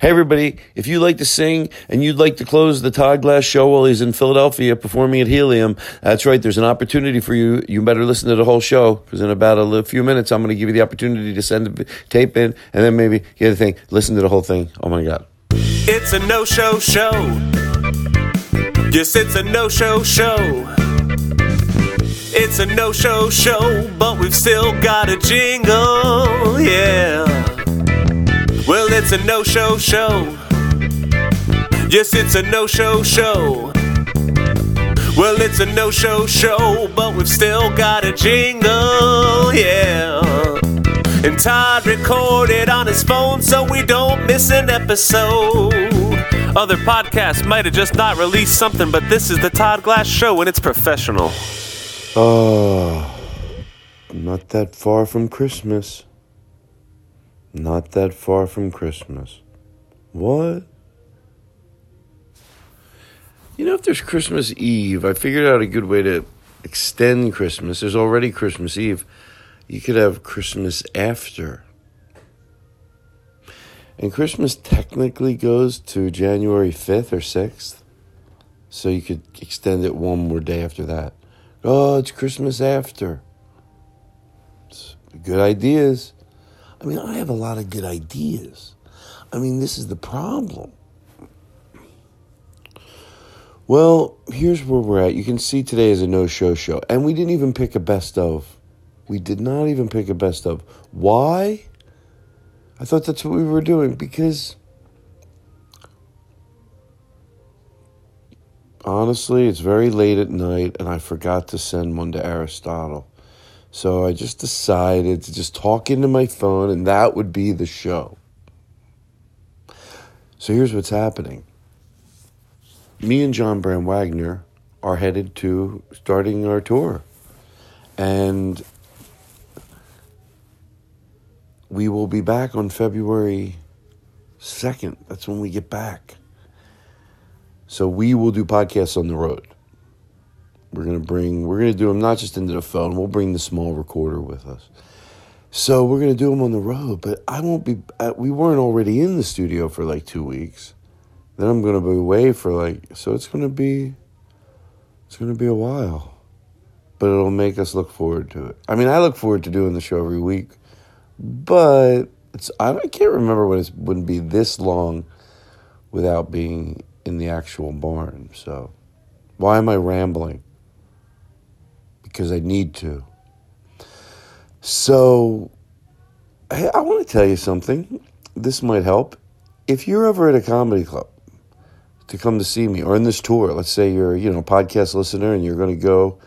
Hey, everybody, if you like to sing and you'd like to close the Todd Glass show while he's in Philadelphia performing at Helium, that's right, there's an opportunity for you. You better listen to the whole show because in about a few minutes, I'm going to give you the opportunity to send a tape in and then maybe get a thing. Listen to the whole thing. Oh, my God. It's a no show show. Yes, it's a no show show. It's a no show show, but we've still got a jingle, yeah. Well, it's a no show show. Yes, it's a no show show. Well, it's a no show show, but we've still got a jingle, yeah. And Todd recorded on his phone so we don't miss an episode. Other podcasts might have just not released something, but this is the Todd Glass Show and it's professional. Oh, not that far from Christmas. Not that far from Christmas. What? You know, if there's Christmas Eve, I figured out a good way to extend Christmas. There's already Christmas Eve. You could have Christmas after. And Christmas technically goes to January 5th or 6th. So you could extend it one more day after that. Oh, it's Christmas after. It's good ideas. I mean, I have a lot of good ideas. I mean, this is the problem. Well, here's where we're at. You can see today is a no show show. And we didn't even pick a best of. We did not even pick a best of. Why? I thought that's what we were doing because honestly, it's very late at night and I forgot to send one to Aristotle. So I just decided to just talk into my phone and that would be the show. So here's what's happening. Me and John Brand Wagner are headed to starting our tour. And we will be back on February 2nd. That's when we get back. So we will do podcasts on the road. We're gonna bring we're gonna do them not just into the phone. We'll bring the small recorder with us. So we're gonna do them on the road. But I won't be. We weren't already in the studio for like two weeks. Then I'm gonna be away for like. So it's gonna be. It's gonna be a while, but it'll make us look forward to it. I mean, I look forward to doing the show every week, but it's I can't remember when it wouldn't be this long without being in the actual barn. So, why am I rambling? Because I need to. So, hey, I want to tell you something. This might help. If you're ever at a comedy club to come to see me, or in this tour, let's say you're, you know, a podcast listener and you're going to go.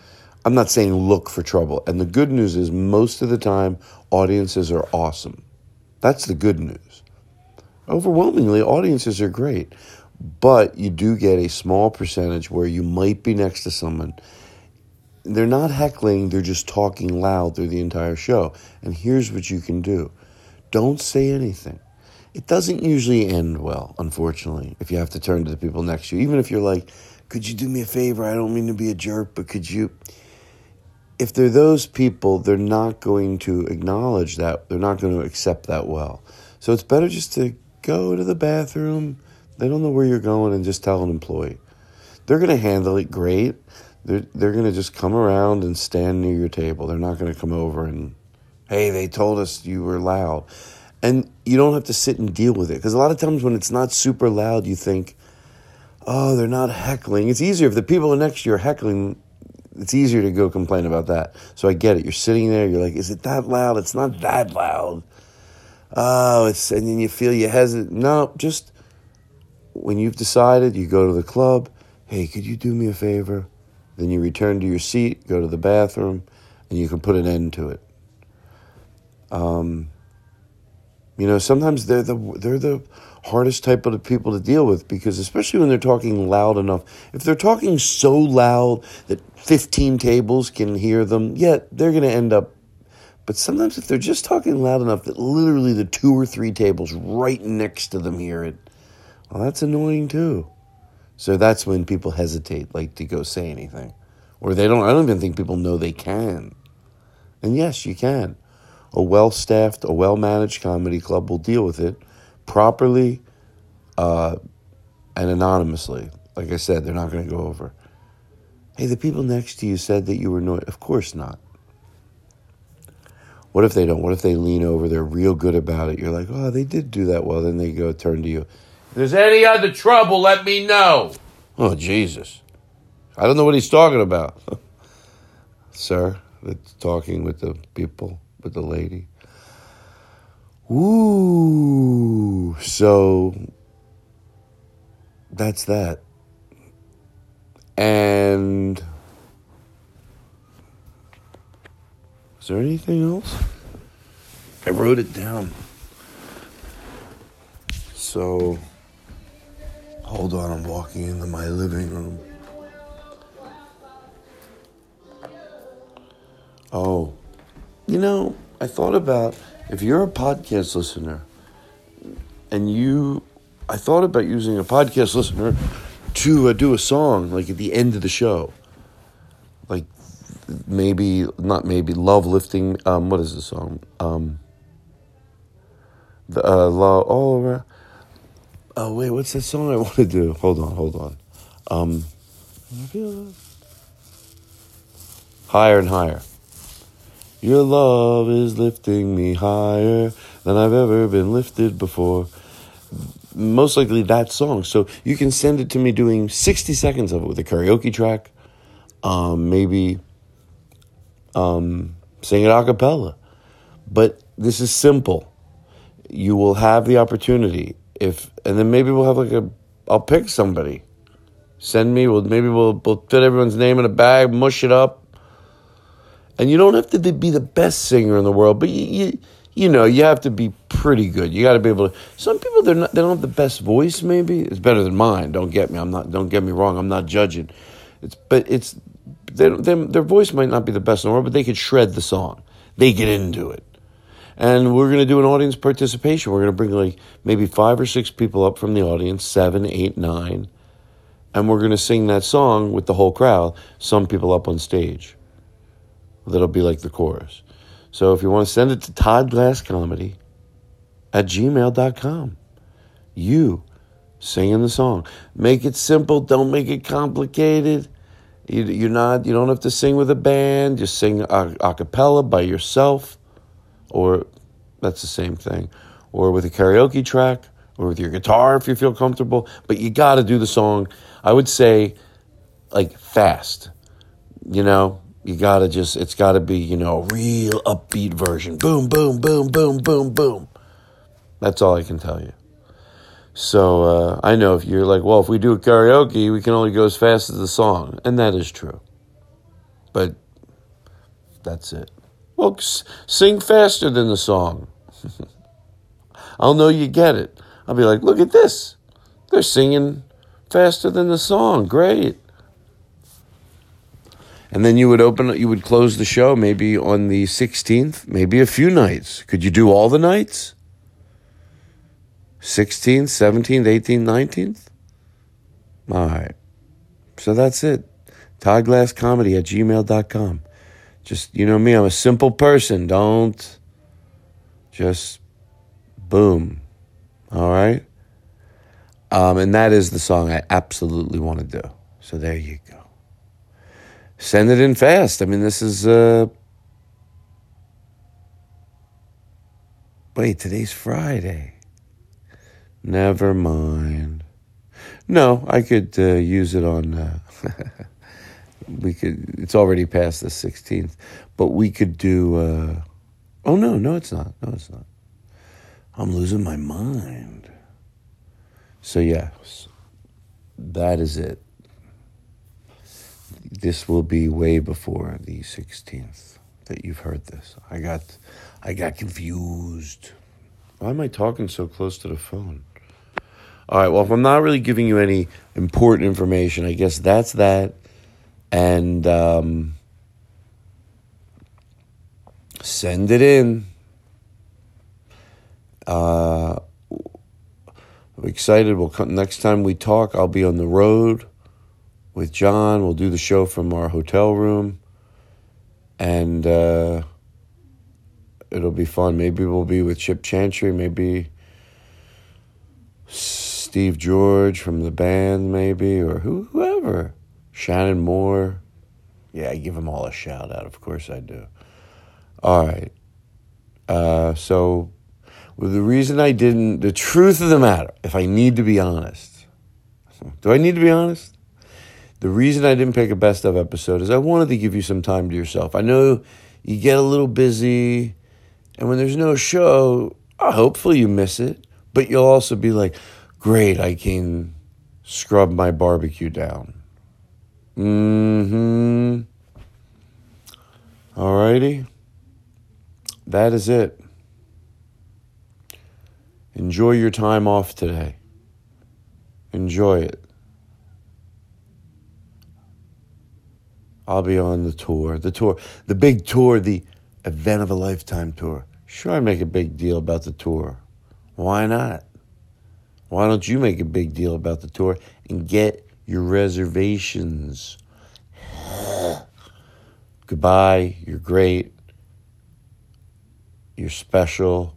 I'm not saying look for trouble. And the good news is, most of the time, audiences are awesome. That's the good news. Overwhelmingly, audiences are great but you do get a small percentage where you might be next to someone. They're not heckling, they're just talking loud through the entire show. And here's what you can do don't say anything. It doesn't usually end well, unfortunately, if you have to turn to the people next to you. Even if you're like, could you do me a favor? I don't mean to be a jerk, but could you? If they're those people, they're not going to acknowledge that. They're not going to accept that well. So it's better just to go to the bathroom they don't know where you're going and just tell an employee. They're going to handle it great. They're, they're to just come around and stand near your table. They're not to come over and, hey, they told us you were loud. And you don't have to sit and deal with it. Because a lot of times when it's not super loud, you think, oh, they're not heckling. It's easier if the people next to you are heckling. It's easier to go complain about that. So I get it. You're sitting there. You're like, is it that loud? It's not that loud. Oh, it's and then you feel you hesitate. No, just when you've decided, you go to the club. Hey, could you do me a favor? Then you return to your seat, go to the bathroom, and you can put an end to it. Um, you know, sometimes they're the they're the hardest type of people to deal with because especially when they're talking loud enough. If they're talking so loud that 15 tables can hear them, yeah, they're going to end up but sometimes if they're just talking loud enough that literally the two or three tables right next to them hear it, well, that's annoying too. So that's when people hesitate, like to go say anything, or they don't. I don't even think people know they can. And yes, you can. A well-staffed, a well-managed comedy club will deal with it properly, uh, and anonymously. Like I said, they're not going to go over. Hey, the people next to you said that you were annoyed. Of course not. What if they don't? What if they lean over? They're real good about it. You're like, oh, they did do that well. Then they go turn to you. If there's any other trouble, let me know. Oh, Jesus. I don't know what he's talking about. Sir, that's talking with the people, with the lady. Ooh. So that's that. And is there anything else? I wrote it down. So hold on, I'm walking into my living room. Oh, you know, I thought about if you're a podcast listener and you, I thought about using a podcast listener to uh, do a song like at the end of the show. Like maybe, not maybe, Love Lifting, um, what is the song? Um, the, uh, love, all around. Oh, wait, what's that song I want to do? Hold on, hold on. Um, higher and higher. Your love is lifting me higher than I've ever been lifted before. Most likely that song. So you can send it to me doing 60 seconds of it with a karaoke track. Um, maybe um, sing it a cappella. But this is simple. You will have the opportunity if, and then maybe we'll have like a, I'll pick somebody. Send me, we'll, maybe we'll, we'll fit everyone's name in a bag, mush it up, and you don't have to be the best singer in the world, but you, you, you know, you have to be pretty good. You got to be able to. Some people they're not, they don't have the best voice. Maybe it's better than mine. Don't get me. I'm not. Don't get me wrong. I'm not judging. It's but it's they, their voice might not be the best in the world, but they could shred the song. They get into it. And we're going to do an audience participation. We're going to bring like maybe five or six people up from the audience, seven, eight, nine, and we're going to sing that song with the whole crowd. Some people up on stage that'll be like the chorus. So if you want to send it to Todd Glass Comedy at gmail.com, you singing the song. Make it simple, don't make it complicated. You, you're not, you don't have to sing with a band, just sing a, a cappella by yourself, or that's the same thing, or with a karaoke track, or with your guitar if you feel comfortable. But you got to do the song, I would say, like fast. You know, you gotta just it's gotta be you know a real upbeat version. Boom boom boom boom boom boom. That's all i can tell you. So uh, i know if you're like well if we do a karaoke we can only go as fast as the song. And that is true. But that's it well sing faster than the song. I'll know you get it. I'll be like look at this. They're singing faster than the song. Great. And then you would open you would close the show maybe on the 16th maybe a few nights. Could you do all the nights? 16th 17th 18th 19th all right. So that's it. Todd glass comedy at gmail.com just you know me i'm a simple person don't just boom all right um, and that is the song i absolutely want to do so there you go send it in fast. I mean, this is. Uh... Wait, today's Friday. Never mind. No, I could uh, use it on. Uh... we could. It's already past the sixteenth, but we could do. Uh... Oh no, no, it's not. No, it's not. I'm losing my mind. So yes, that is it this will be way before the 16th that you've heard this. I got I got confused. Why am I talking so close to the phone? All right, well, if I'm not really giving you any important information, I guess that's that. And um, send it in. Uh, I'm excited. We'll come, next time we talk, I'll be on the road with John. We'll do the show from our hotel room, and uh, it'll be fun. Maybe we'll be with Chip Chantry. Maybe Steve George from the band, maybe, or whoever. Shannon Moore. Yeah, I give them all a shout out. Of course I do. All right. Uh, so, well, the reason I didn't, the truth of the matter, if I need to be honest, do I need to be honest? The reason I didn't pick a best of episode is I wanted to give you some time to yourself. I know you get a little busy, and when there's no show, uh, hopefully you miss it, but you'll also be like, great, I can scrub my barbecue down. Mm hmm. All righty. That is it. Enjoy your time off today. Enjoy it. I'll be on the tour, the tour, the big tour, the event of a lifetime tour. Sure, I make a big deal about the tour. Why not? Why don't you make a big deal about the tour and get your reservations? Goodbye. You're great. You're special.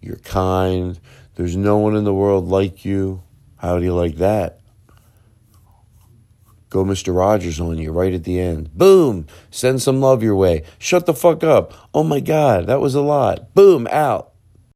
You're kind. There's no one in the world like you. How do you like that? Go Mr. Rogers on you right at the end. Boom! Send some love your way. Shut the fuck up. Oh my God, that was a lot. Boom, out.